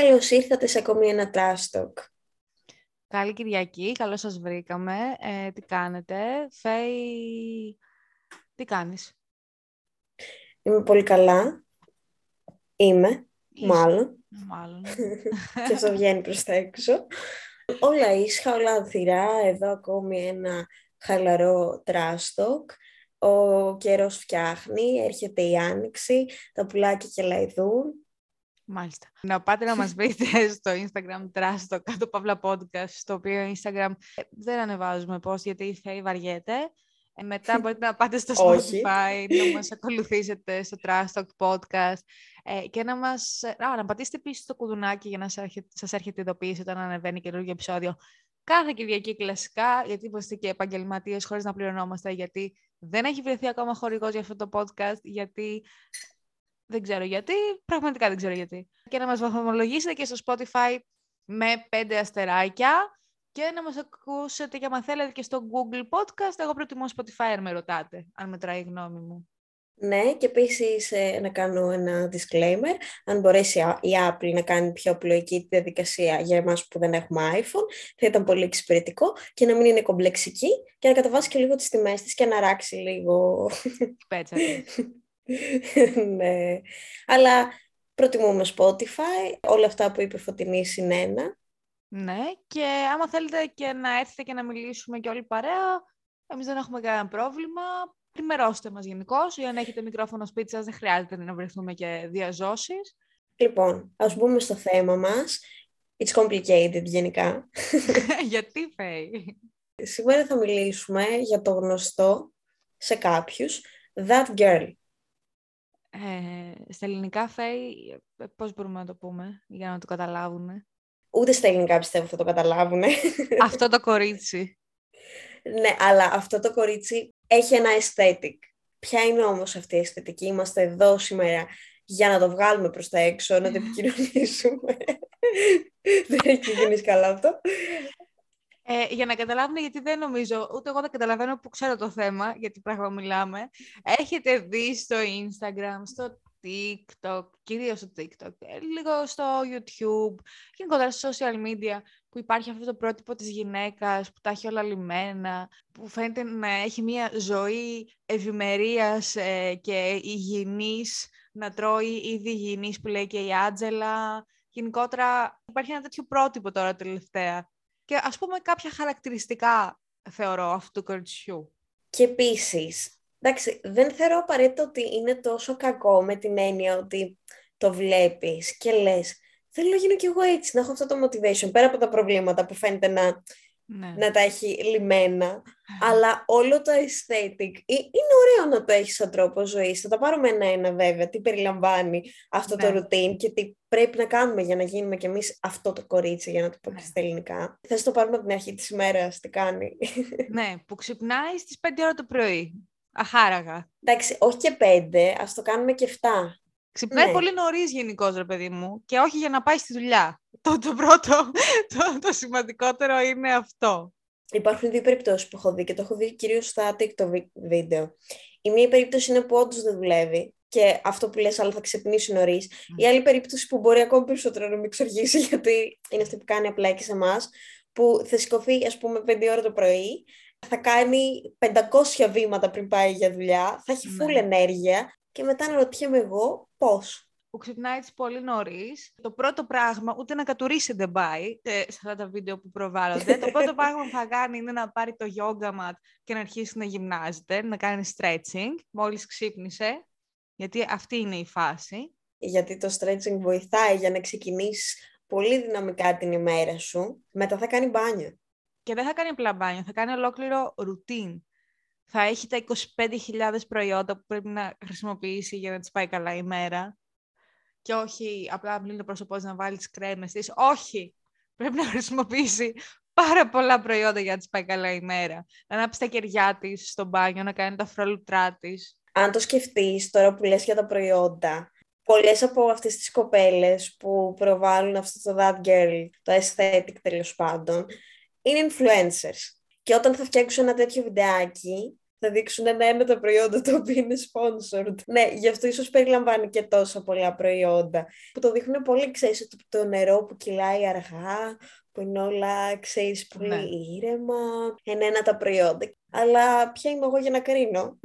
Καλώς ήρθατε σε ακόμη ένα Trash Καλή Κυριακή, καλώς σας βρήκαμε. Ε, τι κάνετε, Φέη, τι κάνεις; Είμαι πολύ καλά. Είμαι, μάλλον. Μάλλον. και αυτό βγαίνει προς τα έξω. Όλα ήσυχα, όλα ανθυρά. Εδώ ακόμη ένα χαλαρό τράστοκ. Ο καιρός φτιάχνει, έρχεται η άνοιξη, τα πουλάκια και λαϊδούν. Μάλιστα. Να πάτε να μας βρείτε στο Instagram Trust, το κάτω παύλα podcast, στο οποίο Instagram ε, δεν ανεβάζουμε πώς, γιατί η Φέη βαριέται. Ε, μετά μπορείτε να πάτε στο Spotify, να μας ακολουθήσετε στο Trust Talk Podcast ε, και να μας... Α, να πατήσετε πίσω στο κουδουνάκι για να σας έρχεται, σας έρχεται ειδοποίηση όταν ανεβαίνει καινούργιο επεισόδιο. Κάθε Κυριακή κλασικά, γιατί είμαστε και επαγγελματίες χωρίς να πληρωνόμαστε, γιατί δεν έχει βρεθεί ακόμα χορηγός για αυτό το podcast, γιατί δεν ξέρω γιατί, πραγματικά δεν ξέρω γιατί. Και να μας βαθμολογήσετε και στο Spotify με πέντε αστεράκια και να μας ακούσετε και αν θέλετε και στο Google Podcast. Εγώ προτιμώ Spotify αν με ρωτάτε, αν μετράει η γνώμη μου. Ναι, και επίσης ε, να κάνω ένα disclaimer. Αν μπορέσει η Apple να κάνει πιο απλοϊκή τη διαδικασία για εμάς που δεν έχουμε iPhone, θα ήταν πολύ εξυπηρετικό και να μην είναι κομπλεξική και να καταβάσει και λίγο τις τιμές της και να ράξει λίγο. Πέτσα. ναι. Αλλά προτιμούμε Spotify. Όλα αυτά που είπε Φωτεινή συνένα. Ναι, και άμα θέλετε και να έρθετε και να μιλήσουμε και όλοι παρέα, εμείς δεν έχουμε κανένα πρόβλημα. Ενημερώστε μας γενικώς ή αν έχετε μικρόφωνο σπίτι σας δεν χρειάζεται να βρεθούμε και διαζώσεις. Λοιπόν, ας μπούμε στο θέμα μας. It's complicated γενικά. Γιατί, Φέη; Σήμερα θα μιλήσουμε για το γνωστό σε κάποιους That Girl. Ε, στα ελληνικά, Φέη, πώς μπορούμε να το πούμε για να το καταλάβουν. Ούτε στα ελληνικά πιστεύω θα το καταλάβουν. Αυτό το κορίτσι. ναι, αλλά αυτό το κορίτσι έχει ένα aesthetic. Ποια είναι όμως αυτή η αισθητική; Είμαστε εδώ σήμερα για να το βγάλουμε προς τα έξω, να το επικοινωνήσουμε. δεν έχει γίνει καλά αυτό. Ε, για να καταλάβουν, γιατί δεν νομίζω, ούτε εγώ δεν καταλαβαίνω που ξέρω το θέμα, γιατί πράγμα μιλάμε. Έχετε δει στο Instagram, στο TikTok, κυρίως στο TikTok, ε, λίγο στο YouTube, γενικότερα στο social media, που υπάρχει αυτό το πρότυπο της γυναίκας που τα έχει όλα λιμένα, που φαίνεται να έχει μια ζωή ευημερίας ε, και υγιεινής, να τρώει ήδη υγιεινής που λέει και η Άτζελα. Γενικότερα υπάρχει ένα τέτοιο πρότυπο τώρα τελευταία και ας πούμε κάποια χαρακτηριστικά θεωρώ αυτού του κοριτσιού. Και επίσης, εντάξει, δεν θεωρώ απαραίτητο ότι είναι τόσο κακό με την έννοια ότι το βλέπεις και λες θέλω να γίνω κι εγώ έτσι, να έχω αυτό το motivation, πέρα από τα προβλήματα που φαίνεται να ναι. να τα έχει λιμένα. Αλλά όλο το aesthetic είναι ωραίο να το έχεις σαν τρόπο ζωής. Θα τα πάρουμε ένα-ένα βέβαια. Τι περιλαμβάνει αυτό το ναι. routine και τι πρέπει να κάνουμε για να γίνουμε κι εμείς αυτό το κορίτσι, για να το πω και ναι. στα ελληνικά. Θα το πάρουμε από την αρχή της ημέρας, τι κάνει; Ναι, που ξυπνάει στις 5 ώρα το πρωί. Αχάραγα. Εντάξει, όχι και 5, ας το κάνουμε και 7. Ξυπνάει ναι. πολύ νωρίς γενικώς, ρε παιδί μου, και όχι για να πάει στη δουλειά. Το, το πρώτο, το, το σημαντικότερο είναι αυτό. Υπάρχουν δύο περιπτώσεις που έχω δει και το έχω δει κυρίως στα TikTok βίντεο. Η μία περίπτωση είναι που όντως δεν δουλεύει και αυτό που λες, αλλά θα ξυπνήσει νωρίς. Η άλλη περίπτωση που μπορεί ακόμη περισσότερο να με εξοργήσει, γιατί είναι αυτή που κάνει απλά και σε εμάς, που θα σηκωθεί, ας πούμε, 5 ώρα το πρωί, θα κάνει 500 βήματα πριν πάει για δουλειά, θα έχει full ναι. ενέργεια και μετά να ρωτιέμαι εγώ πώς. Που ξυπνάει έτσι πολύ νωρίς. Το πρώτο πράγμα, ούτε να κατουρίσει δεν πάει ε, σε αυτά τα βίντεο που προβάλλονται. το πρώτο πράγμα που θα κάνει είναι να πάρει το yoga mat και να αρχίσει να γυμνάζεται, να κάνει stretching μόλις ξύπνησε, γιατί αυτή είναι η φάση. Γιατί το stretching βοηθάει για να ξεκινήσεις πολύ δυναμικά την ημέρα σου. Μετά θα κάνει μπάνιο. Και δεν θα κάνει απλά μπάνιο, θα κάνει ολόκληρο routine θα έχει τα 25.000 προϊόντα που πρέπει να χρησιμοποιήσει για να της πάει καλά η μέρα. Και όχι απλά πλύνει το πρόσωπό να βάλεις τις κρέμες της. Όχι! Πρέπει να χρησιμοποιήσει πάρα πολλά προϊόντα για να της πάει καλά η μέρα. Να ανάψει τα κεριά της στο μπάνιο, να κάνει τα φρολουτρά της. Αν το σκεφτείς τώρα που λες για τα προϊόντα, πολλές από αυτές τις κοπέλες που προβάλλουν αυτό το that girl, το aesthetic τέλος πάντων, είναι influencers. Και όταν θα φτιάξουν ένα τέτοιο βιντεάκι, θα δείξουν ένα-ένα τα προϊόντα το οποίο είναι sponsored. Ναι, γι' αυτό ίσως περιλαμβάνει και τόσα πολλά προϊόντα. Που το δείχνουν πολύ, ξέρεις, το, το νερό που κυλάει αργά, που είναι όλα, ξέρεις, πολύ ναι. ήρεμα, ένα-ένα τα προϊόντα. Αλλά ποια είμαι εγώ για να κρίνω.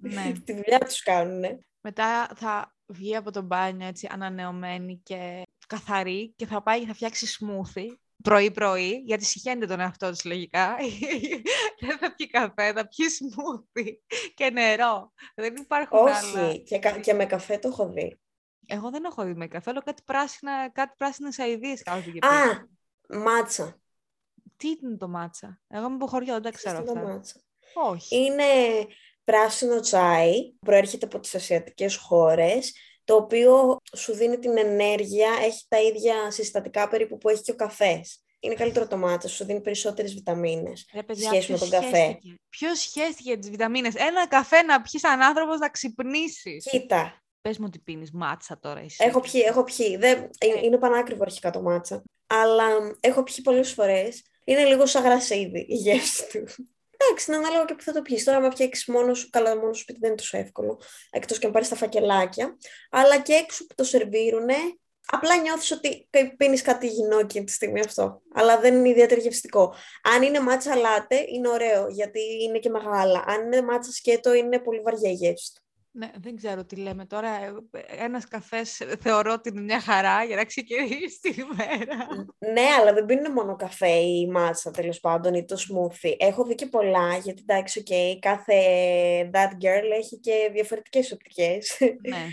Ναι. Τη δουλειά τους κάνουν. Μετά θα βγει από το μπάνιο έτσι ανανεωμένη και καθαρή και θα πάει και θα φτιάξει σμούθι πρωί-πρωί, γιατί συχαίνεται τον εαυτό της λογικά. Δεν θα πιει καφέ, θα πιει σμούθι και νερό. Δεν υπάρχουν Όχι, άλλα. Και, και με καφέ το έχω δει. Εγώ δεν έχω δει με καφέ, αλλά κάτι, πράσινα, κάτι πράσινες αηδίες Α, μάτσα. Τι είναι το μάτσα; Εγώ είμαι από χωριό, δεν τα ξέρω αυτά. Μάτσα; Όχι. Είναι πράσινο τσάι, προέρχεται από τις ασιατικές χώρες το οποίο σου δίνει την ενέργεια, έχει τα ίδια συστατικά περίπου που έχει και ο καφές. Είναι καλύτερο το μάτι, σου δίνει περισσότερες βιταμίνες σε σχέση με τον καφέ. Ποιος σχέστηκε τις βιταμίνες, Ένα καφέ να πιεις σαν άνθρωπος να ξυπνήσεις. Κοίτα. Πες μου ότι πίνεις μάτσα τώρα εσύ. Έχω πιει, έχω πιει. Δεν... Ε. Είναι πανάκριβο αρχικά το μάτσα. Αλλά έχω πιει πολλές φορές. Είναι λίγο σαν γρασίδι η γεύση του. Εντάξει, είναι ανάλογα και που θα το πιεις. Τώρα, άμα φτιάξεις μόνο σου, καλά, μόνο σου σπίτι δεν είναι τόσο εύκολο. Εκτός και αν πάρεις τα φακελάκια. Αλλά και έξω που το σερβίρουν, απλά νιώθεις ότι πίνεις κάτι υγιεινό τη στιγμή αυτό. Αλλά δεν είναι ιδιαίτερα γευστικό. Αν είναι μάτσα λάτε, είναι ωραίο, γιατί είναι και μεγάλα. Αν είναι μάτσα σκέτο, είναι πολύ βαριά η γεύση του. Ναι, δεν ξέρω τι λέμε τώρα. Ε, ένας καφές θεωρώ ότι είναι μια χαρά για να ξεκινήσει τη μέρα. Ναι, αλλά δεν πίνουν μόνο καφέ ή μάτσα τέλος πάντων ή το smoothie. Έχω δει και πολλά, γιατί εντάξει, okay, κάθε that girl έχει και διαφορετικές οπτικές. Ναι.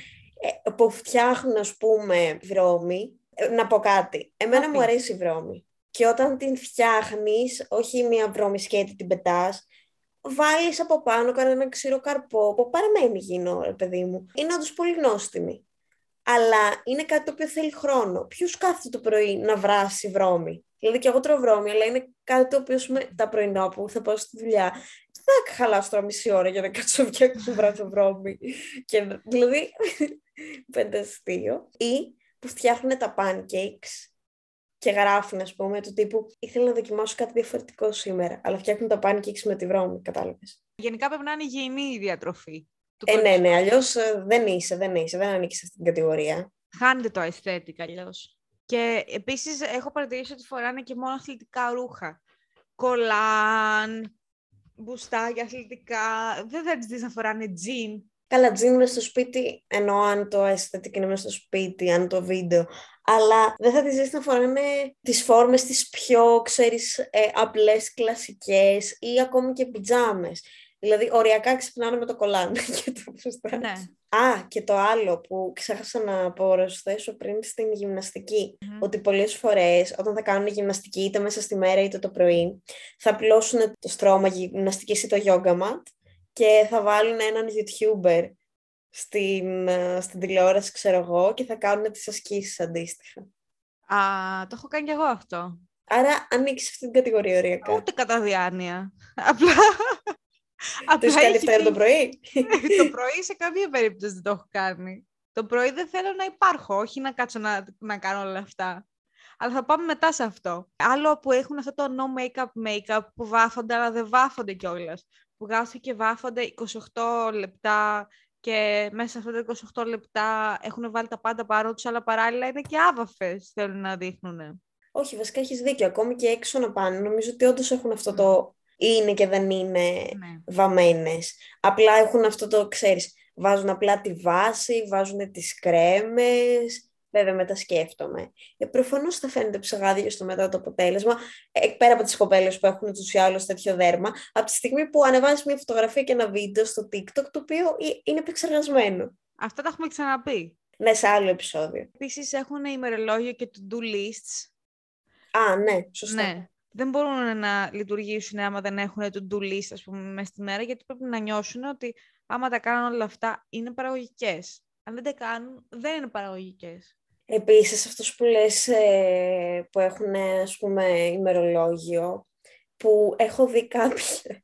Ε, που φτιάχνουν, ας πούμε, βρώμη. Ε, να πω κάτι. Εμένα μου αρέσει η βρώμη. Και όταν την φτιάχνεις, όχι μια βρώμη σκέτη την πετάς, βάλεις από πάνω κανένα ξηρό καρπό που παραμένει γίνο, ρε παιδί μου. Είναι όντως πολύ νόστιμη. Αλλά είναι κάτι το οποίο θέλει χρόνο. Ποιος κάθεται το πρωί να βράσει βρώμη; Δηλαδή και εγώ τρώω βρώμη, αλλά είναι κάτι το οποίο με τα πρωινά που θα πάω στη δουλειά. Δεν θα χαλάσω τώρα μισή ώρα για να κάτσω να φτιάξω βράσω βρώμη. Και, δηλαδή, πέντε αστείο. Ή που φτιάχνουν τα pancakes και γράφουν, ας πούμε, του τύπου Ήθελα να δοκιμάσω κάτι διαφορετικό σήμερα, αλλά φτιάχνουν τα pancakes με τη βρώμη, κατάλαβες. Γενικά πρέπει να είναι υγιεινή η διατροφή. Ε, ναι, ναι, αλλιώς ε, δεν είσαι, δεν είσαι, δεν ανήκεις σε αυτήν την κατηγορία. Χάνεται το aesthetic αλλιώς. Και επίσης έχω παρατηρήσει ότι φοράνε και μόνο αθλητικά ρούχα. Κολάν, μπουστάκια αθλητικά. Δεν θα τις να φοράνε τζιν Καλά, τζιν μες στο σπίτι, ενώ αν το aesthetic είναι μέσα στο σπίτι, αν το βίντεο. Αλλά δεν θα τη ζήσει να φοράνε τις φόρμες τις πιο, ξέρεις, ε, απλές, κλασικές ή ακόμη και πιτζάμες. Δηλαδή, οριακά ξυπνάνε με το κολάν. και το ναι. Α, και το άλλο που ξέχασα να προσθέσω πριν στην γυμναστικη ότι πολλές φορές όταν θα κάνουν γυμναστική είτε μέσα στη μέρα είτε το πρωί, θα πλώσουν το στρώμα γυμναστικής ή το yoga mat και θα βάλουν έναν YouTuber στην, ε, στην τηλεόραση, ξέρω εγώ, και θα κάνουν τις ασκήσεις αντίστοιχα. Α, το έχω κάνει κι εγώ αυτό. Άρα ανήκει σε αυτήν την κατηγορία ωριακά. Ούτε κατά διάνοια. Απλά... Το έχει κάνει αυτά το πρωί. το πρωί σε καμία περίπτωση δεν το έχω κάνει. Το πρωί δεν θέλω να υπάρχω, όχι να κάτσω να, να κάνω όλα αυτά. Αλλά θα πάμε μετά σε αυτό. Άλλο που έχουν αυτό το no make-up make-up που βάφονται αλλά δεν βάφονται κιόλας που βγάζουν και βάφονται 28 λεπτά και μέσα σε αυτά τα 28 λεπτά έχουν βάλει τα πάντα πάνω τους, αλλά παράλληλα είναι και άβαφες, θέλουν να δείχνουν. Όχι, βασικά έχεις δίκιο. Ακόμη και έξω να πάνε, νομίζω ότι όντως έχουν αυτό το είναι και δεν είναι ναι. βαμμένες. Απλά έχουν αυτό το, ξέρεις, βάζουν απλά τη βάση, βάζουν τις κρέμες, Βέβαια, μετά σκέφτομαι. Ε, Προφανώς θα φαίνεται ψεγάδιο στο μετά το αποτέλεσμα, ε, πέρα από τις κοπέλες που έχουν του ή άλλου τέτοιο δέρμα, από τη στιγμή που ανεβάζεις μια φωτογραφία και ένα βίντεο στο TikTok, το οποίο είναι επεξεργασμένο. Αυτά τα έχουμε ξαναπεί. Ναι, σε άλλο επεισόδιο. Επίσης έχουν ημερολόγιο και to-do lists. Α, ναι, σωστά. Ναι. Δεν μπορούν να λειτουργήσουν άμα δεν έχουν to-do list, ας πούμε, μέσα στη μέρα, γιατί πρέπει να νιώσουν ότι άμα τα κάνουν όλα αυτά, είναι παραγωγικές. Αν δεν τα κάνουν, δεν είναι παραγωγικές. Επίσης, αυτός που λες ε, που έχουν, ας πούμε, ημερολόγιο, που έχω δει κάποια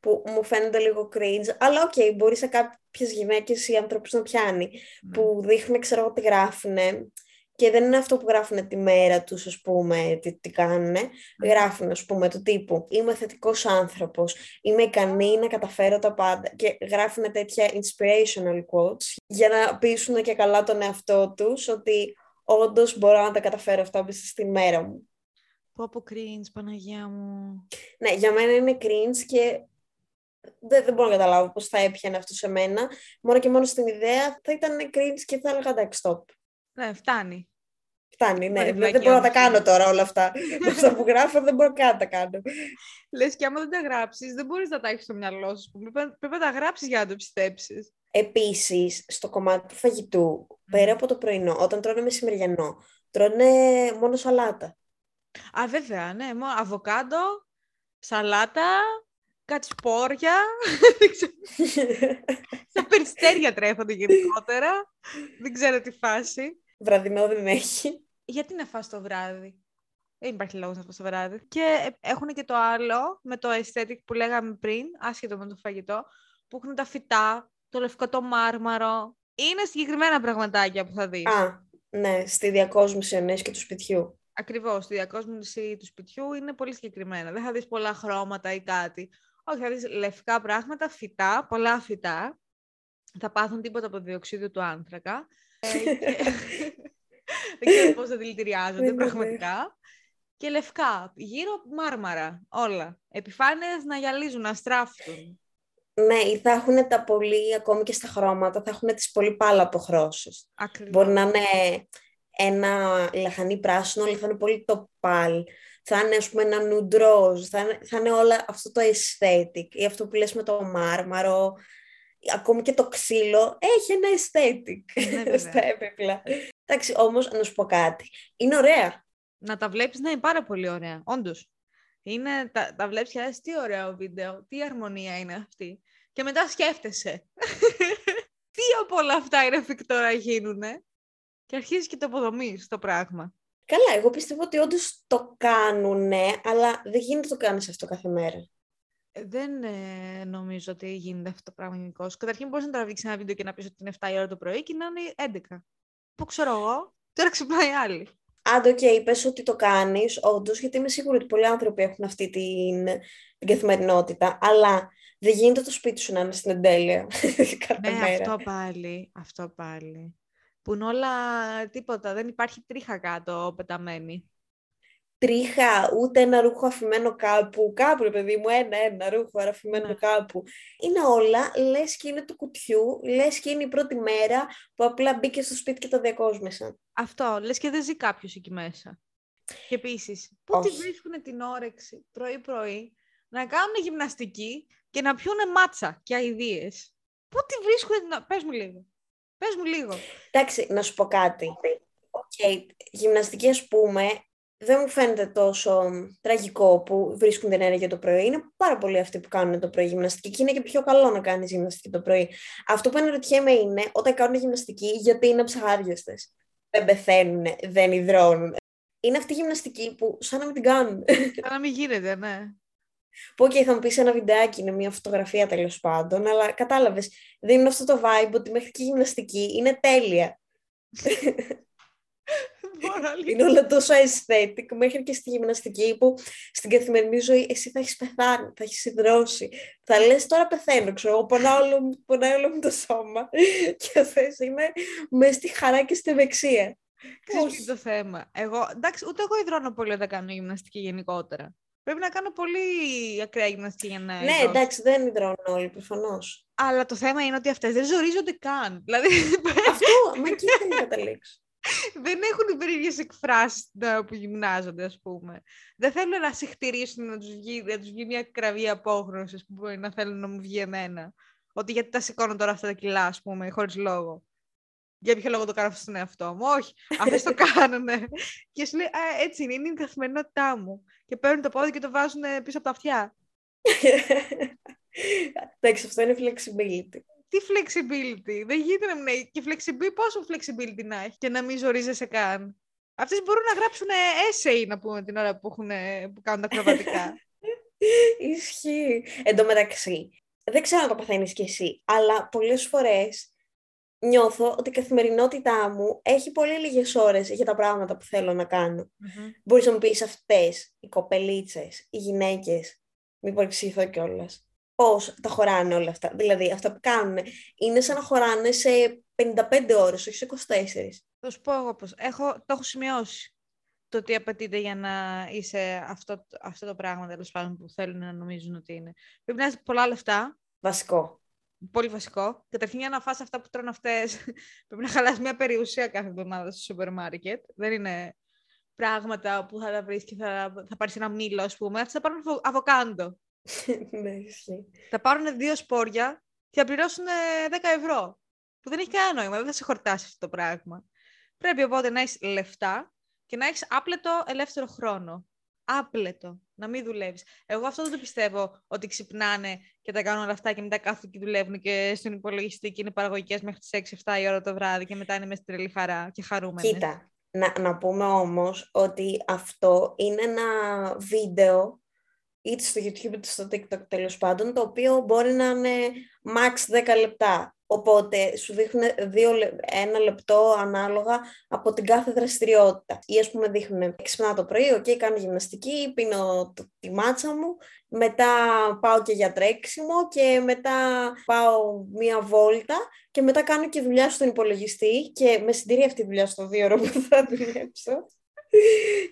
που μου φαίνονται λίγο cringe, αλλά ok, okay, μπορεί σε κάποιες γυναίκες ή άνθρωπους να πιάνει, που δείχνουν, ξέρω εγώ, τι γράφουν και δεν είναι αυτό που γράφουν τη μέρα τους, ας πούμε, τι, τι κάνουν. Γράφουν, ας πούμε, το τύπου «Είμαι θετικός άνθρωπος, είμαι ικανή να καταφέρω τα πάντα» και γράφουν τέτοια inspirational quotes για να πείσουν και καλά τον εαυτό τους ότι όντως μπορώ να τα καταφέρω αυτά μέσα στη μέρα μου. Πω από cringe, Παναγία μου. Ναι, για μένα είναι cringe και δεν, δεν μπορώ να καταλάβω πώς θα έπιανε αυτό σε μένα. Μόνο και μόνο στην ιδέα θα ήταν cringe και θα έλεγα εντάξει, stop. Ναι, φτάνει. Φτάνει, ναι. Δεν, δεν μπορώ να τα κάνω τώρα όλα αυτά. αυτά που γράφω δεν μπορώ καν να τα κάνω. Λες και άμα δεν τα γράψεις, δεν μπορείς να τα έχεις στο μυαλό σου. Πρέπει να τα γράψεις για να το πιστέψεις. Επίσης, στο κομμάτι του φαγητού, πέρα από το πρωινό, όταν τρώνε μεσημεριανό, τρώνε μόνο σαλάτα. Α, βέβαια, ναι. Αβοκάντο, σαλάτα, κάτι σπόρια. Στα περιστέρια τρέφονται γενικότερα. δεν ξέρω τι φάση. Βραδινό δεν έχει. Γιατί να φας το βράδυ; Δεν υπάρχει λόγος να φας το βράδυ. Και έχουν και το άλλο με το aesthetic που λέγαμε πριν, άσχετο με το φαγητό, που έχουν τα φυτά, το λευκό το μάρμαρο. Είναι συγκεκριμένα πραγματάκια που θα δεις. Α, ναι, στη διακόσμηση ενές και του σπιτιού. Ακριβώς, στη διακόσμηση του σπιτιού είναι πολύ συγκεκριμένα. Δεν θα δεις πολλά χρώματα ή κάτι. Όχι, θα δεις λευκά πράγματα, φυτά, πολλά φυτά. Θα πάθουν τίποτα από διοξείδιο του άνθρακα. Ε, δεν ξέρω πώς θα δηλητηριάζονται ναι, ναι, ναι. πραγματικά. Και λευκά, γύρω μάρμαρα, όλα. Επιφάνειες να γυαλίζουν, να στράφτουν. Ναι, ή θα έχουν τα πολύ, ακόμη και στα χρώματα, θα έχουν τις πολύ πάλα αποχρώσεις. Ακριβώς. Μπορεί να είναι ένα λαχανί πράσινο, αλλά θα είναι πολύ το πάλ. Θα είναι, ας πούμε, ένα νουντρόζ, θα είναι, θα είναι όλα αυτό το aesthetic. Ή αυτό που λες με το μάρμαρο, ακόμη και το ξύλο, έχει ένα aesthetic ναι, στα έπιπλα. Εντάξει, όμως, να σου πω κάτι. Είναι ωραία. Να τα βλέπεις, ναι, είναι πάρα πολύ ωραία, όντως. Είναι, τα, τα βλέπεις και λες, τι ωραίο βίντεο, τι αρμονία είναι αυτή. Και μετά σκέφτεσαι. τι από όλα αυτά είναι εφικτό να γίνουνε. Και αρχίζεις και το αποδομείς το πράγμα. Καλά, εγώ πιστεύω ότι όντως το κάνουνε, αλλά δεν γίνεται το κάνεις αυτό κάθε μέρα. Ε, δεν ε, νομίζω ότι γίνεται αυτό το πράγμα γενικώς. Καταρχήν μπορείς να τραβήξεις ένα βίντεο και να πεις ότι είναι 7 η ώρα το πρωί και να είναι 11. Πού ξέρω εγώ, τώρα ξυπνάει άλλη. Άντε, ok, okay, πες ότι το κάνεις, όντως, γιατί είμαι σίγουρη ότι πολλοί άνθρωποι έχουν αυτή την, την καθημερινότητα, αλλά δεν γίνεται το σπίτι σου να είναι στην εντέλεια κάθε ναι, μέρα. αυτό πάλι, αυτό πάλι. Που είναι όλα τίποτα, δεν υπάρχει τρίχα κάτω πεταμένη τρίχα, ούτε ένα ρούχο αφημένο κάπου. Κάπου, ρε παιδί μου, ένα-ένα ρούχο αφημένο ναι. κάπου. Είναι όλα, λες και είναι του κουτιού, λες και είναι η πρώτη μέρα που απλά μπήκε στο σπίτι και το διακόσμησαν. Αυτό, λες και δεν ζει κάποιος εκεί μέσα. Και επίσης, πού τη βρίσκουν την όρεξη πρωί-πρωί να κάνουν γυμναστική και να πιούνε μάτσα και αειδίε. Πού τη βρίσκουν, πες μου λίγο. Πες μου λίγο. Εντάξει, να σου πω κάτι. Okay. Γυμναστική, ας πούμε, δεν μου φαίνεται τόσο τραγικό που βρίσκουν την ενέργεια το πρωί. Είναι πάρα πολλοί αυτοί που κάνουν το πρωί γυμναστική και είναι και πιο καλό να κάνεις γυμναστική το πρωί. Αυτό που αναρωτιέμαι είναι όταν κάνουν γυμναστική, γιατί είναι ψυχάριαστε. Δεν πεθαίνουν, δεν υδρώνουν. Είναι αυτή η γυμναστική που σαν να μην την κάνουν. Σαν να μην γίνεται, ναι. Που okay, θα μου πεις ένα βιντεάκι, είναι μια φωτογραφία τέλος πάντων, αλλά κατάλαβες. Δίνουν αυτό το vibe ότι μέχρι και η γυμναστική είναι τέλεια. Είναι όλα τόσο aesthetic μέχρι και στη γυμναστική που στην καθημερινή ζωή εσύ θα έχεις πεθάνει, θα έχεις υδρώσει. Θα λες τώρα πεθαίνω, ξέρω, πονάω όλο, πονάω όλο μου το σώμα και θες είναι μέσα στη χαρά και στη ευεξία. Ξέρεις το θέμα. Εγώ, εντάξει, ούτε εγώ υδρώνω πολύ όταν κάνω γυμναστική γενικότερα. Πρέπει να κάνω πολύ ακραία γυμναστική για να. Ναι, εντάξει, δεν υδρώνω όλοι, προφανώς. Αλλά το θέμα είναι ότι αυτές δεν ζορίζονται καν. Δηλαδή... Αυτό, μα εκεί δεν καταλήξω δεν έχουν περίεργες εκφράσεις που γυμνάζονται, ας πούμε. Δεν θέλουν να συχτηρίσουν να τους βγει, να τους βγει μια κραυγή απόγνωση που μπορεί να θέλουν να μου βγει εμένα. Ότι γιατί τα σηκώνω τώρα αυτά τα κιλά, ας πούμε, χωρίς λόγο. Για ποιο λόγο το κάνω αυτό στον εαυτό μου; Όχι, αυτές το κάνουνε. και σου λέει, Α, έτσι είναι, είναι η καθημερινότητά μου. Και παίρνουν το πόδι και το βάζουν πίσω από τα αυτιά. Εντάξει, αυτό είναι flexibility τι flexibility. Δεν γίνεται να μην έχει. Και flexibility, πόσο flexibility να έχει και να μην ζορίζεσαι καν. Αυτές μπορούν να γράψουν essay, να πούμε, την ώρα που, έχουν, που κάνουν τα ακροβατικά. Ισχύει. Εν τω μεταξύ, δεν ξέρω αν το παθαίνεις κι εσύ, αλλά πολλές φορές νιώθω ότι η καθημερινότητά μου έχει πολύ λίγες ώρες για τα πράγματα που θέλω να κάνω. Mm-hmm. Μπορείς να μου πεις αυτές, οι κοπελίτσες, οι γυναίκες, μην παρεξηγηθώ κιόλας. Πώς τα χωράνε όλα αυτά. Δηλαδή, αυτά που κάνουν είναι σαν να χωράνε σε 55 ώρες, όχι σε 24. Θα σου πω εγώ πώς. Έχω, το έχω σημειώσει το τι απαιτείται για να είσαι αυτό, αυτό το πράγμα τέλος πάντων που θέλουν να νομίζουν ότι είναι. Πρέπει να έχει πολλά λεφτά. Βασικό. Πολύ βασικό. Καταρχήν για να φας αυτά που τρώνε αυτές, πρέπει να χαλάσει μια περιουσία κάθε εβδομάδα στο σούπερ μάρκετ. Δεν είναι πράγματα που θα τα βρεις και θα, θα πάρεις ένα μήλο, ας πούμε. Αυτοί θα πάρουν αβοκάντο. ναι, ισχύει. Θα πάρουν δύο σπόρια και θα πληρώσουν 10 ευρώ. Που δεν έχει κανένα νόημα, δεν θα σε χορτάσει αυτό το πράγμα. Πρέπει οπότε να έχεις λεφτά και να έχεις άπλετο ελεύθερο χρόνο. Άπλετο. Να μην δουλεύεις. Εγώ αυτό δεν το πιστεύω ότι ξυπνάνε και τα κάνουν όλα αυτά και μετά κάθονται και δουλεύουν και στον υπολογιστή και είναι παραγωγικές μέχρι τις 6-7 η ώρα το βράδυ και μετά είναι μες τρελή χαρά και χαρούμενες. Κοίτα, να, να πούμε όμως ότι αυτό είναι ένα βίντεο είτε στο YouTube είτε στο TikTok τέλος πάντων, το οποίο μπορεί να είναι max 10 λεπτά. Οπότε σου δείχνουν δύο, ένα λεπτό ανάλογα από την κάθε δραστηριότητα. Ή ας πούμε δείχνουν ξυπνά το πρωί, ok, κάνω γυμναστική, πίνω το, τη μάτσα μου, μετά πάω και για τρέξιμο και μετά πάω μία βόλτα και μετά κάνω και δουλειά στον υπολογιστή και με συντηρεί αυτή τη δουλειά στο δύο ώρο που θα δουλέψω.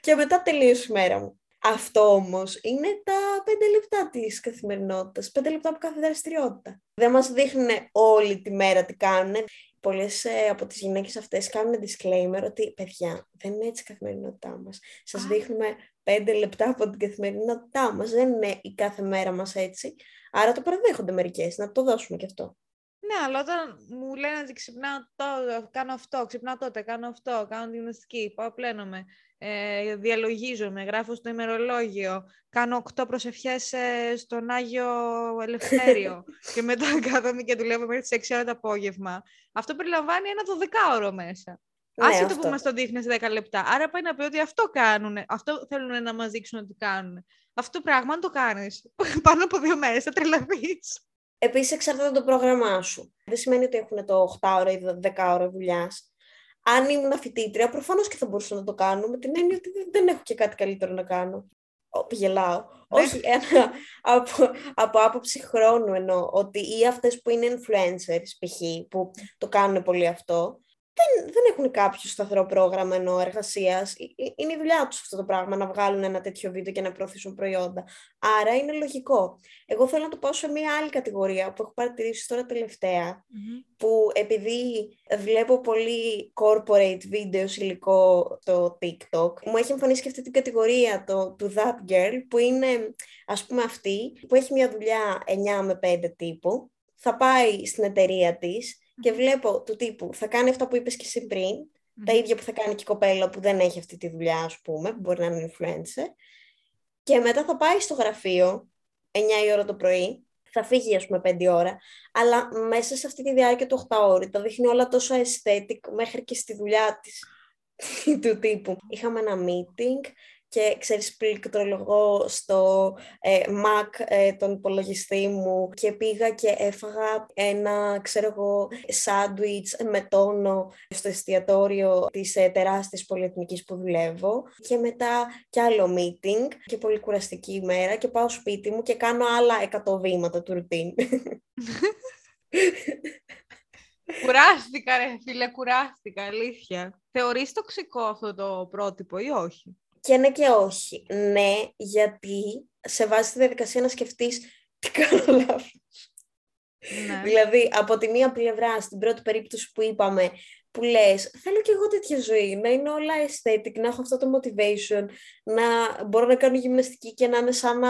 και μετά τελείωσε η μέρα μου. Αυτό όμως είναι τα πέντε λεπτά της καθημερινότητας, πέντε λεπτά από κάθε δραστηριότητα. Δεν μας δείχνουν όλη τη μέρα τι κάνουν. Πολλές ε, από τις γυναίκες αυτές κάνουν disclaimer ότι παιδιά δεν είναι έτσι η καθημερινότητά μας. Σας δείχνουμε πέντε λεπτά από την καθημερινότητά μας. Δεν είναι η κάθε μέρα μας έτσι. Άρα το παραδέχονται μερικές, να το δώσουμε και αυτό. Ναι, αλλά όταν μου λένε ότι ξυπνάω τότε, κάνω αυτό, ξυπνάω τότε, κάνω αυτό, κάνω τη γυμναστική, πάω πλένομαι, ε, διαλογίζομαι, γράφω στο ημερολόγιο, κάνω οκτώ προσευχές ε, στον Άγιο Ελευθέριο και μετά κάθομαι και δουλεύω μέχρι τις 6 ώρα το απόγευμα. Αυτό περιλαμβάνει ένα 12ωρο μέσα. Ναι, Άσχετο που μας το δείχνεις σε 10 λεπτά. Άρα πάει να πει ότι αυτό κάνουν, αυτό θέλουν να μας δείξουν ότι κάνουν. Αυτό το πράγμα, αν το κάνεις πάνω από δύο μέρες, θα τρελαθείς. Επίσης εξαρτάται το πρόγραμμά σου. Δεν σημαίνει ότι έχουν το 8 ώρα ή 10 ώρα δουλειάς αν ήμουν φοιτήτρια, προφανώς και θα μπορούσα να το κάνω, με την έννοια ότι δεν έχω και κάτι καλύτερο να κάνω. Γελάω. Ναι. Όχι, ένα, από, από άποψη χρόνου εννοώ ότι ή αυτές που είναι influencers π.χ. που το κάνουν πολύ αυτό, δεν, δεν έχουν κάποιο σταθερό πρόγραμμα ενώ εργασίας. Ε, ε, είναι η δουλειά τους αυτό το πράγμα να βγάλουν ένα τέτοιο βίντεο και να προωθήσουν προϊόντα. Άρα είναι λογικό. Εγώ θέλω να το πάω σε μια άλλη κατηγορία που έχω παρατηρήσει τώρα που επειδή βλέπω πολύ corporate videos υλικό στο TikTok, μου έχει εμφανίσει και αυτή την κατηγορία το, του That Girl, που είναι ας πούμε αυτή, που έχει μια δουλειά 9 με 5 τύπου, θα πάει στην εταιρεία της και βλέπω του τύπου θα κάνει αυτά που είπες και εσύ πριν, τα ίδια που θα κάνει και η κοπέλα που δεν έχει αυτή τη δουλειά, ας πούμε, που μπορεί να είναι influencer. Και μετά θα πάει στο γραφείο, 9 η ώρα το πρωί, θα φύγει ας πούμε 5 ώρα, αλλά μέσα σε αυτή τη διάρκεια του 8 ώρου τα δείχνει όλα τόσο aesthetic μέχρι και στη δουλειά της του τύπου. Είχαμε ένα meeting και ξέρεις πληκτρολογώ στο ε, Mac ε, τον υπολογιστή μου και πήγα και έφαγα ένα ξέρω εγώ σάντουιτς με τόνο στο εστιατόριο της ε, τεράστιας πολυεθνικής που δουλεύω και μετά κι άλλο meeting και πολύ κουραστική ημέρα και πάω σπίτι μου και κάνω άλλα εκατό βήματα του ρουτίν. Κουράστηκα ρε φίλε, κουράστηκα, αλήθεια. Θεωρείς τοξικό αυτό το πρότυπο ή όχι; Και ναι και όχι. Ναι, γιατί σε βάζει τη διαδικασία να σκεφτείς τι κάνω λάθος. Ναι. Δηλαδή, από τη μία πλευρά, στην πρώτη περίπτωση που είπαμε, που λες, θέλω και εγώ τέτοια ζωή, να είναι όλα aesthetic, να έχω αυτό το motivation, να μπορώ να κάνω γυμναστική και να είναι σαν να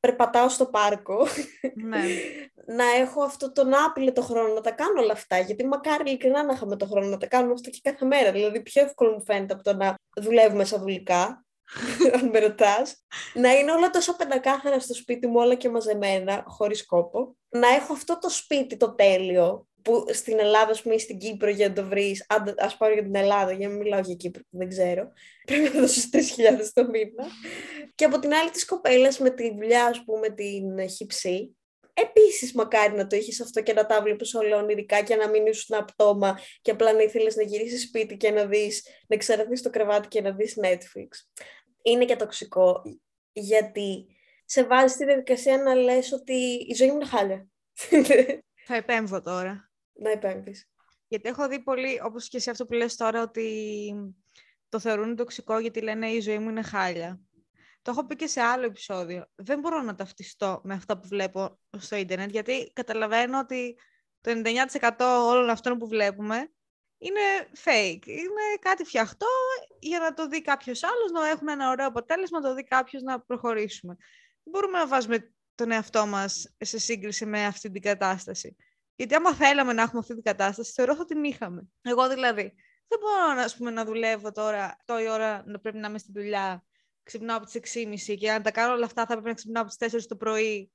περπατάω στο πάρκο. Ναι. να έχω αυτό τον άπειλε χρόνο να τα κάνω όλα αυτά, γιατί μακάρι ειλικρινά να είχαμε το χρόνο να τα κάνουμε αυτό και κάθε μέρα. Δηλαδή, πιο εύκολο μου φαίνεται από το να δουλεύουμε σαν δουλικά. αν με ρωτάς, να είναι όλα τόσο πεντακάθαρα στο σπίτι μου, όλα και μαζεμένα, χωρίς κόπο. Να έχω αυτό το σπίτι το τέλειο, που στην Ελλάδα, ας πούμε, ή στην Κύπρο για να το βρεις. Α πάρω για την Ελλάδα, για να μην μιλάω για Κύπρο, που δεν ξέρω. Πρέπει να δώσει 3.000 το μήνα. και από την άλλη τη κοπέλα με τη δουλειά, ας πούμε, την χυψή, επίσης μακάρι να το είχες αυτό και να τα βλέπεις όλα ονειρικά και να μην ήσουν απτώμα και απλά να ήθελες να γυρίσεις σπίτι και να δεις, να ξεραθεί το κρεβάτι και να δεις Netflix. Είναι και τοξικό, γιατί σε βάζει στη διαδικασία να λες ότι η ζωή μου είναι χάλια. Θα επέμβω τώρα. Να επέμβεις. Γιατί έχω δει πολύ, όπως και σε αυτό που λες τώρα, ότι το θεωρούν τοξικό γιατί λένε η ζωή μου είναι χάλια. Το έχω πει και σε άλλο επεισόδιο. Δεν μπορώ να ταυτιστώ με αυτά που βλέπω στο ίντερνετ, γιατί καταλαβαίνω ότι το 99% όλων αυτών που βλέπουμε είναι fake. Είναι κάτι φτιαχτό για να το δει κάποιος άλλος, να έχουμε ένα ωραίο αποτέλεσμα, να το δει κάποιος να προχωρήσουμε. Δεν μπορούμε να βάζουμε τον εαυτό μας σε σύγκριση με αυτή την κατάσταση. Γιατί άμα θέλαμε να έχουμε αυτή την κατάσταση, θεωρώ θα την είχαμε. Εγώ δηλαδή, δεν μπορώ ας πούμε, να δουλεύω τώρα, η ώρα να πρέπει να είμαι στη δουλειά, ξυπνάω από τις 6.30 και αν τα κάνω όλα αυτά θα πρέπει να ξυπνάω από τις 4 το πρωί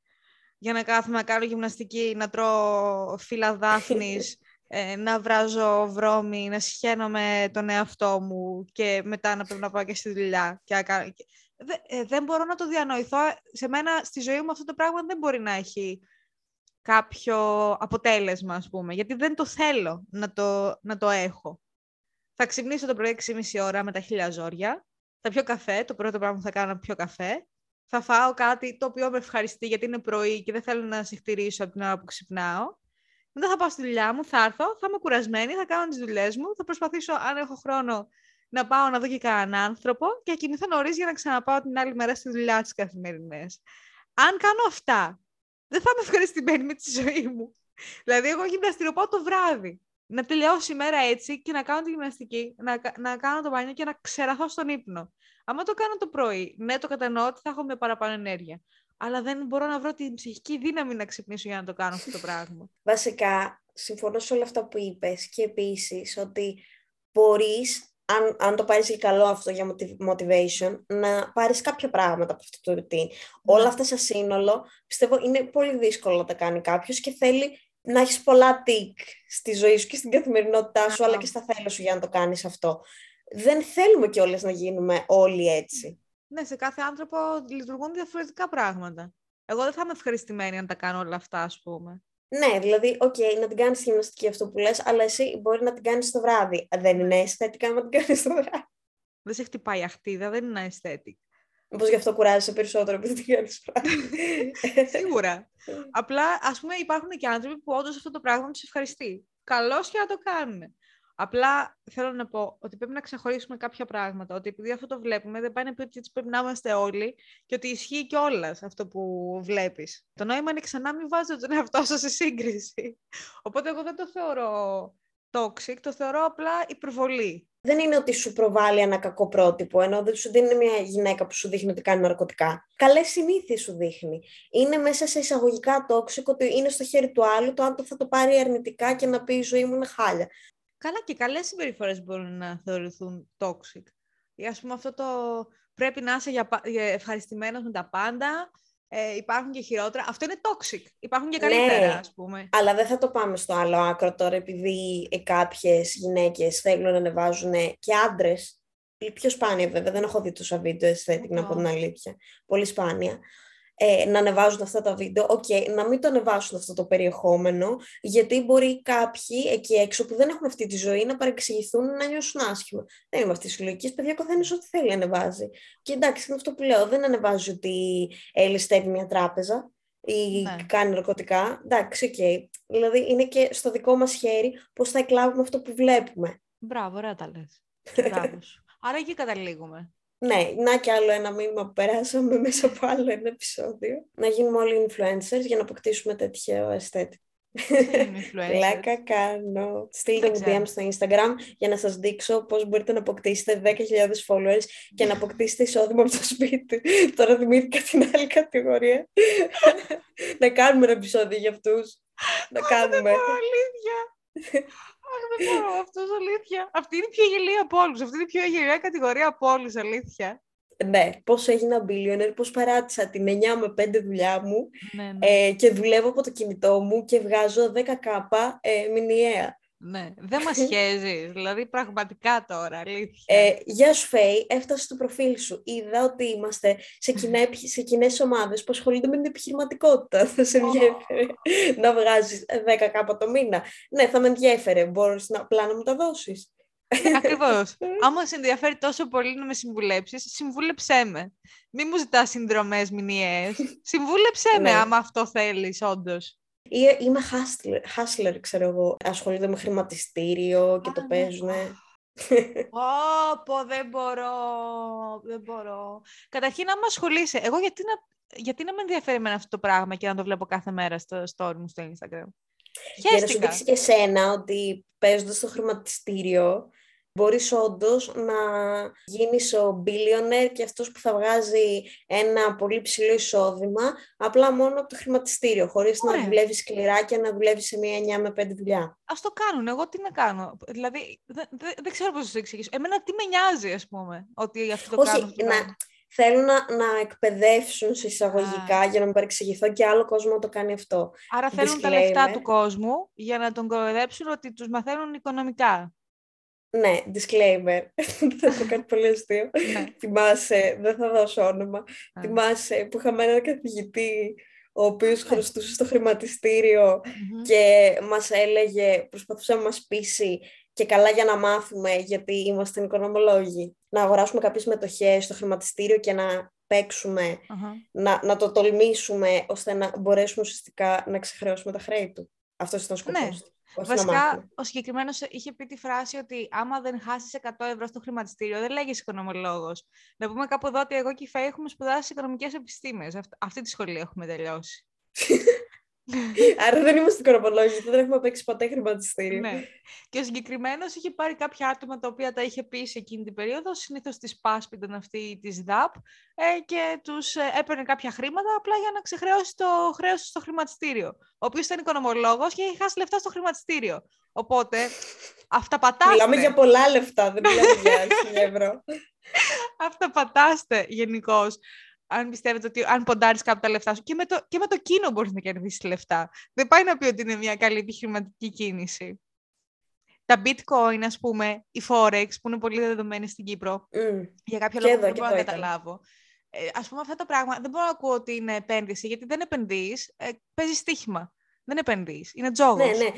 για να κάθομαι να κάνω γυμναστική, να τρώω φύλλα δάφνης, ε, να βράζω βρώμη, να συχαίνω τον εαυτό μου και μετά να πρέπει να πάω και στη δουλειά. Και κάνω... Ε, δεν μπορώ να το διανοηθώ. Σε μένα, στη ζωή μου αυτό το πράγμα δεν μπορεί να έχει κάποιο αποτέλεσμα, ας πούμε, γιατί δεν το θέλω να το, να το έχω. Θα ξυπνήσω το πρωί 6,5 ώρα με τα χίλια ζόρια, θα πιω καφέ, το πρώτο πράγμα που θα κάνω είναι πιω καφέ, θα φάω κάτι το οποίο με ευχαριστεί γιατί είναι πρωί και δεν θέλω να συχτηρίσω από την ώρα που ξυπνάω. Μετά θα πάω στη δουλειά μου, θα έρθω, θα είμαι κουρασμένη, θα κάνω τις δουλειές μου, θα προσπαθήσω, αν έχω χρόνο, να πάω να δω και κανέναν άνθρωπο και κινηθώ νωρίς για να ξαναπάω την άλλη μέρα στη δουλειά τι καθημερινέ. Αν κάνω αυτά, δεν θα είμαι ευχαριστημένη με τη ζωή μου. Δηλαδή, εγώ γυμναστηριοπάω το βράδυ. Να τελειώσει η μέρα έτσι και να κάνω τη γυμναστική, να, να κάνω το μπάνιο και να ξεραθώ στον ύπνο. Αν το κάνω το πρωί, ναι, το κατανοώ ότι θα έχω μια παραπάνω ενέργεια. Αλλά δεν μπορώ να βρω την ψυχική δύναμη να ξυπνήσω για να το κάνω αυτό το πράγμα. Βασικά, συμφωνώ σε όλα αυτά που είπες και επίσης ότι μπορείς αν, αν το πάρεις και καλό αυτό για motivation, να πάρεις κάποια πράγματα από αυτό το routine. Όλα αυτά σε σύνολο, πιστεύω, είναι πολύ δύσκολο να τα κάνει κάποιος και θέλει να έχεις πολλά τικ στη ζωή σου και στην καθημερινότητά σου, αλλά και στα θέλω σου για να το κάνεις αυτό. Δεν θέλουμε κιόλας να γίνουμε όλοι έτσι. Ναι, σε κάθε άνθρωπο λειτουργούν διαφορετικά πράγματα. Εγώ δεν θα είμαι ευχαριστημένη αν τα κάνω όλα αυτά, ας πούμε. Ναι, δηλαδή, ok, okay, να την κάνεις γυμναστική αυτό που λες, αλλά εσύ μπορεί να την κάνεις το βράδυ. Δεν είναι αισθητικά να την κάνεις το βράδυ. Δεν σε χτυπάει αχτίδα, δεν είναι aesthetic. Μήπως γι' αυτό κουράζεσαι περισσότερο επειδή την κάνει βράδυ. Σίγουρα. Απλά, ας πούμε, υπάρχουν και άνθρωποι που όντως αυτό το πράγμα τους ευχαριστεί. Καλώς και να το κάνουν. Απλά θέλω να πω ότι πρέπει να ξεχωρίσουμε κάποια πράγματα. Ότι επειδή αυτό το βλέπουμε, δεν πάει να πει ότι έτσι πρέπει να είμαστε όλοι και ότι ισχύει κιόλας αυτό που βλέπεις. Το νόημα είναι ξανά μην βάζετε τον εαυτό σας σε σύγκριση. Οπότε εγώ δεν το θεωρώ toxic, το θεωρώ απλά υπερβολή. Δεν είναι ότι σου προβάλλει ένα κακό πρότυπο, ενώ δεν σου δίνει μια γυναίκα που σου δείχνει ότι κάνει ναρκωτικά. Καλές συνήθειες σου δείχνει. Είναι μέσα σε εισαγωγικά toxic ότι είναι στο χέρι του άλλου το αν το θα το πάρει αρνητικά και να πει η ζωή μου είναι χάλια. Καλά και καλές συμπεριφορές μπορούν να θεωρηθούν toxic. Ή ας πούμε αυτό το πρέπει να είσαι για, ευχαριστημένος με τα πάντα, ε, υπάρχουν και χειρότερα. Αυτό είναι toxic. Υπάρχουν και καλύτερα, ναι, ας πούμε. Αλλά δεν θα το πάμε στο άλλο άκρο τώρα, επειδή ε, κάποιες γυναίκες θέλουν να ανεβάζουν και άντρες. Πιο σπάνια βέβαια, δεν έχω δει τόσα βίντεο αισθέτικ, να πω την αλήθεια. Πολύ σπάνια ε, να ανεβάζουν αυτά τα βίντεο, okay, να μην το ανεβάσουν αυτό το περιεχόμενο, γιατί μπορεί κάποιοι εκεί έξω που δεν έχουν αυτή τη ζωή να παρεξηγηθούν να νιώσουν άσχημα. Δεν είμαι αυτή της λογική. Παιδιά, καθένας ό,τι θέλει ανεβάζει. Και εντάξει, είναι αυτό που λέω. Δεν ανεβάζει ότι ληστεύει μια τράπεζα ή ναι. κάνει ναρκωτικά. Εντάξει, ok. Okay. Δηλαδή είναι και στο δικό μας χέρι πώς θα εκλάβουμε αυτό που βλέπουμε. Μπράβο, ωραία τα λες. Άρα εκεί καταλήγουμε. Ναι, να και άλλο ένα μήνυμα που περάσαμε μέσα από άλλο ένα επεισόδιο. Να γίνουμε όλοι influencers για να αποκτήσουμε τέτοιο aesthetic. Πλάκα κάνω. Στείλτε μου DM στο Instagram για να σας δείξω πώς μπορείτε να αποκτήσετε 10.000 followers και να αποκτήσετε εισόδημα από το σπίτι. Τώρα θυμήθηκα την άλλη κατηγορία. να κάνουμε ένα επεισόδιο για αυτούς. να κάνουμε. Αλήθεια. Αχ, δεν μπορώ, αυτός αλήθεια. Αυτή είναι η πιο γελία από όλους. Αυτή είναι η πιο γελία κατηγορία από όλους, αλήθεια. Ναι, πώς έγινα billionaire, πώς παράτησα την 9 με 5 δουλειά μου ναι, ναι. Ε, και δουλεύω από το κινητό μου και βγάζω 10 κάπα ε, μηνιαία. Ναι, δεν μας σχέζεις, δηλαδή πραγματικά τώρα, αλήθεια. Ε, γεια σου Φέη, έφτασε στο προφίλ σου. Είδα ότι είμαστε σε, κοινέ, σε κοινές ομάδες που ασχολούνται με την επιχειρηματικότητα. Θα σε ενδιαφέρε να βγάζεις 10 κάπου το μήνα. Ναι, θα με ενδιαφέρε. Μπορείς να, απλά να μου τα δώσεις; Ακριβώς. Άμα σε ενδιαφέρει τόσο πολύ να με συμβουλέψεις, συμβούλεψέ με. Μην μου ζητάς συνδρομές μηνιαίες. Συμβούλεψέ με, ναι. άμα αυτό θέλεις, όντως. Είμαι hustler, hustler, ξέρω εγώ. Ασχολούνται με χρηματιστήριο και το ναι. παίζουν. Ωπω, δεν μπορώ, δεν μπορώ. Καταρχήν, άμα ασχολείσαι, εγώ γιατί να, γιατί να με ενδιαφέρει με αυτό το πράγμα και να το βλέπω κάθε μέρα στο story μου στο Instagram; Για να σου δείξει και σένα ότι παίζοντας στο χρηματιστήριο μπορείς όντως να γίνεις ο billionaire και αυτός που θα βγάζει ένα πολύ ψηλό εισόδημα απλά μόνο από το χρηματιστήριο, χωρίς να δουλεύεις σκληρά και να δουλεύεις σε μία 9 με 5 δουλειά. Ας το κάνουν, εγώ τι να κάνω; Δηλαδή, δεν, δεν, ξέρω πώς θα το εξηγήσω. Εμένα τι με νοιάζει, ας πούμε, ότι αυτό το Όχι, κάνουν. να, θέλουν να, να εκπαιδεύσουν σε εισαγωγικά για να μην παρεξηγηθώ και άλλο κόσμο να το κάνει αυτό. Άρα θέλουν τα λεφτά του κόσμου για να τον κοροϊδέψουν ότι τους μαθαίνουν οικονομικά. Ναι, disclaimer. θα το κάνει πολύ αστείο. Ναι. Θυμάσαι, δεν θα δώσω όνομα. Θυμάσαι που είχαμε έναν καθηγητή ο οποίος ναι. χρωστούσε στο χρηματιστήριο και μας έλεγε, προσπαθούσε να μας πείσει και καλά για να μάθουμε γιατί είμαστε οικονομολόγοι. Να αγοράσουμε κάποιες μετοχές στο χρηματιστήριο και να παιξουμε να, να το τολμήσουμε ώστε να μπορέσουμε ουσιαστικά να ξεχρεώσουμε τα χρέη του. Αυτός ήταν ο σκοπός ναι. Του. Βασικά, ο συγκεκριμένος είχε πει τη φράση ότι άμα δεν χάσεις 100 ευρώ στο χρηματιστήριο, δεν λέγεις οικονομολόγος. Να πούμε κάπου εδώ ότι εγώ και η Φέη έχουμε σπουδάσει οικονομικές επιστήμες. Αυτή τη σχολή έχουμε τελειώσει. Άρα δεν είμαστε οικονομολόγοι, δεν έχουμε παίξει ποτέ χρηματιστήριο. Ναι. Και ο συγκεκριμένος είχε πάρει κάποια άτομα τα οποία τα είχε πει σε εκείνη την περίοδο, συνήθως τη πάσπιταν αυτή της ΔΑΠ ε, και τους ε, έπαιρνε κάποια χρήματα απλά για να ξεχρεώσει το χρέος στο χρηματιστήριο. Ο οποίος ήταν οικονομολόγος και είχε χάσει λεφτά στο χρηματιστήριο. Οπότε, αυτά πατάστε. Μιλάμε για πολλά λεφτά, δεν μιλάμε για ευρώ. αυτά πατάστε γενικώς αν πιστεύετε ότι αν ποντάρεις κάπου τα λεφτά σου και με το, και με το κίνο μπορείς να κερδίσεις λεφτά. Δεν πάει να πει ότι είναι μια καλή επιχειρηματική κίνηση. Τα bitcoin, ας πούμε, η forex, που είναι πολύ δεδομένη στην Κύπρο, για κάποιο λόγο δεν μπορώ να καταλάβω. Ε, ας πούμε, αυτά τα πράγματα δεν μπορώ να ακούω ότι είναι επένδυση, γιατί δεν επενδύεις, ε, παίζεις στοίχημα. Δεν επενδύεις, είναι τζόγος. Ναι, ναι.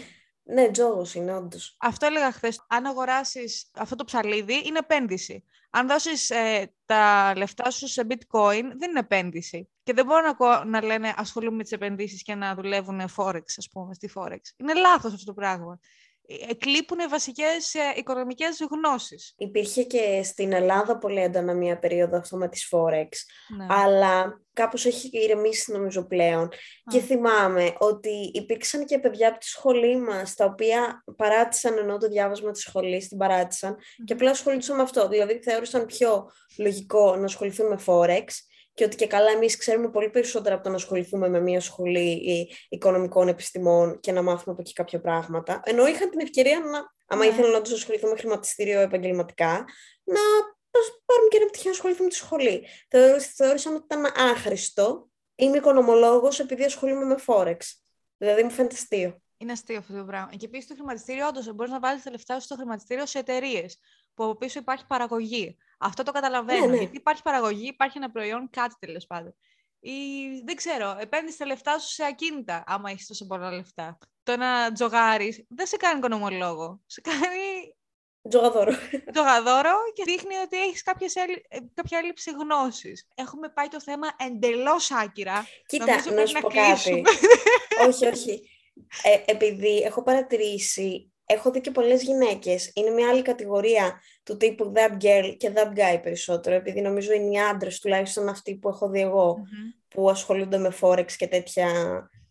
Ναι, τζόγος είναι, όντως. Αυτό έλεγα χθες. Αν αγοράσεις αυτό το ψαλίδι, είναι επένδυση. Αν δώσεις ε, τα λεφτά σου σε bitcoin, δεν είναι επένδυση. Και δεν μπορώ να, να λένε ασχολούμαι με τις επενδύσεις και να δουλεύουν forex, ας πούμε, στη forex. Είναι λάθος αυτό το πράγμα εκλείπουν βασικές ε, οικονομικές γνώσεις. Υπήρχε και στην Ελλάδα πολύ έντονα μία περίοδο αυτό με τις Forex, ναι. αλλά κάπως έχει ηρεμήσει νομίζω πλέον. Και θυμάμαι ότι υπήρξαν και παιδιά από τη σχολή μας, τα οποία παράτησαν ενώ το διάβασμα της σχολής, την παράτησαν, και απλά ασχολούνταν με αυτό. Δηλαδή θεώρησαν πιο λογικό να ασχοληθούν με Forex, και ότι και καλά εμείς ξέρουμε πολύ περισσότερα από το να ασχοληθούμε με μια σχολή οικονομικών επιστημών και να μάθουμε από εκεί κάποια πράγματα. Ενώ είχαν την ευκαιρία να, άμα ναι. ήθελαν να τους ασχοληθούν με χρηματιστήριο επαγγελματικά, να πάρουν και ένα πτυχίο να ασχοληθούν με τη σχολή. Θεώρησαν ότι ήταν άχρηστο. Είμαι οικονομολόγος επειδή ασχολούμαι με Forex. Δηλαδή μου φαίνεται αστείο. Είναι αστείο αυτό το πράγμα. Και επίσης το χρηματιστήριο, όντως μπορείς να βάλεις τα λεφτά σου στο χρηματιστήριο σε εταιρείες που από πίσω υπάρχει παραγωγή. Αυτό το καταλαβαίνω. Ναι, ναι. Γιατί υπάρχει παραγωγή, υπάρχει ένα προϊόν, κάτι τέλος πάντων. Ή δεν ξέρω, επένδυσε τα λεφτά σου σε ακίνητα, άμα έχεις τόσο πολλά λεφτά. Το ένα τζογάρι δεν σε κάνει οικονομολόγο. Σε κάνει. Τζογαδόρο. Τζογαδόρο και δείχνει ότι έχεις ε, κάποια έλλειψη γνώσης. Έχουμε πάει το θέμα εντελώς άκυρα. Κοίτα, Νομίζω να σου πω κάτι. όχι, όχι. Ε, επειδή έχω παρατηρήσει έχω δει και πολλές γυναίκες. Είναι μια άλλη κατηγορία του τύπου that girl και that guy περισσότερο, επειδή νομίζω είναι οι άντρες, τουλάχιστον αυτοί που έχω δει που ασχολούνται με forex και τέτοια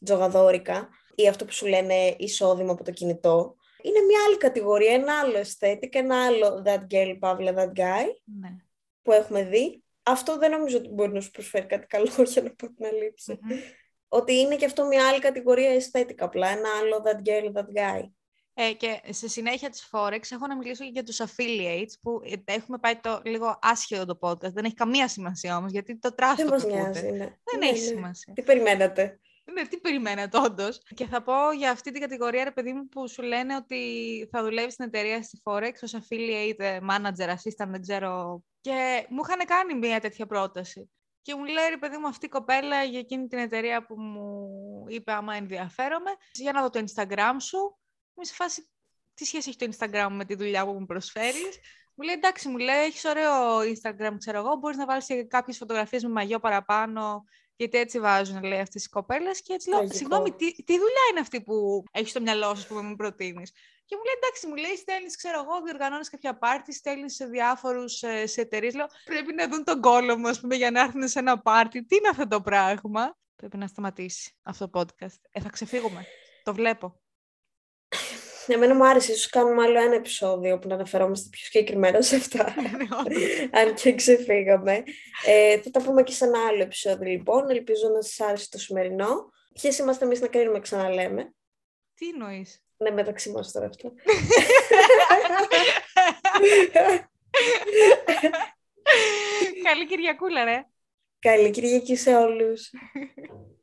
τζογαδόρικα, ή αυτό που σου λένε εισόδημα από το κινητό. Είναι μια άλλη κατηγορία, ένα άλλο aesthetic, ένα άλλο that girl, παύλα that guy, ναι. που έχουμε δει. Αυτό δεν νομίζω ότι μπορεί να σου προσφέρει κάτι καλό, για να πω την αλήθεια. Ότι είναι και αυτό μια άλλη κατηγορία aesthetic απλά, ένα άλλο that girl, that guy. Ε, και σε συνέχεια της Forex έχω να μιλήσω και για τους affiliates που έχουμε πάει το λίγο άσχετο το podcast. Δεν έχει καμία σημασία όμως γιατί το τράστο Δεν μας νοιάζει, ναι. Δεν ναι, έχει ναι. σημασία. Τι περιμένατε; Ναι, τι περιμένετε όντως. Και θα πω για αυτή την κατηγορία, ρε παιδί μου, που σου λένε ότι θα δουλεύεις στην εταιρεία στη Forex ως affiliate manager, assistant, δεν ξέρω. Και μου είχαν κάνει μια τέτοια πρόταση. Και μου λέει, ρε παιδί μου, αυτή η κοπέλα για εκείνη την εταιρεία που μου είπε άμα ενδιαφέρομαι, για να δω το Instagram σου. Μου σε φάση, τι σχέση έχει το Instagram με τη δουλειά που μου προσφέρεις; Μου λέει, εντάξει, μου λέει, έχεις ωραίο Instagram, ξέρω εγώ, μπορείς να βάλεις και κάποιες φωτογραφίες με μαγιό παραπάνω, γιατί έτσι βάζουν, λέει, αυτές οι κοπέλες. Και έτσι λέω, συγγνώμη, τι, τι δουλειά είναι αυτή που έχεις στο μυαλό σου που μου προτείνεις; Και μου λέει, εντάξει, μου λέει, στέλνεις, ξέρω εγώ, διοργανώνεις κάποια πάρτι, στέλνεις σε διάφορους ε, σε εταιρείε. Λέω, πρέπει να δουν τον κόλο ας πούμε, για να έρθουν σε ένα πάρτι. Τι είναι αυτό το πράγμα; Πρέπει να σταματήσει αυτό το podcast. Ε, θα ξεφύγουμε. Το βλέπω. Εμένα μου άρεσε, ίσως κάνουμε άλλο ένα επεισόδιο που να αναφερόμαστε πιο συγκεκριμένα σε αυτά, ναι, αν και ξεφύγαμε. Ε, θα τα πούμε και σε ένα άλλο επεισόδιο λοιπόν, ελπίζω να σας άρεσε το σημερινό. Ποιες είμαστε εμείς να κρίνουμε ξαναλέμε. Τι εννοείς; Ναι, μεταξύ μας τώρα αυτό. Καλή Κυριακούλα, ρε. Καλή Κυριακή σε όλους.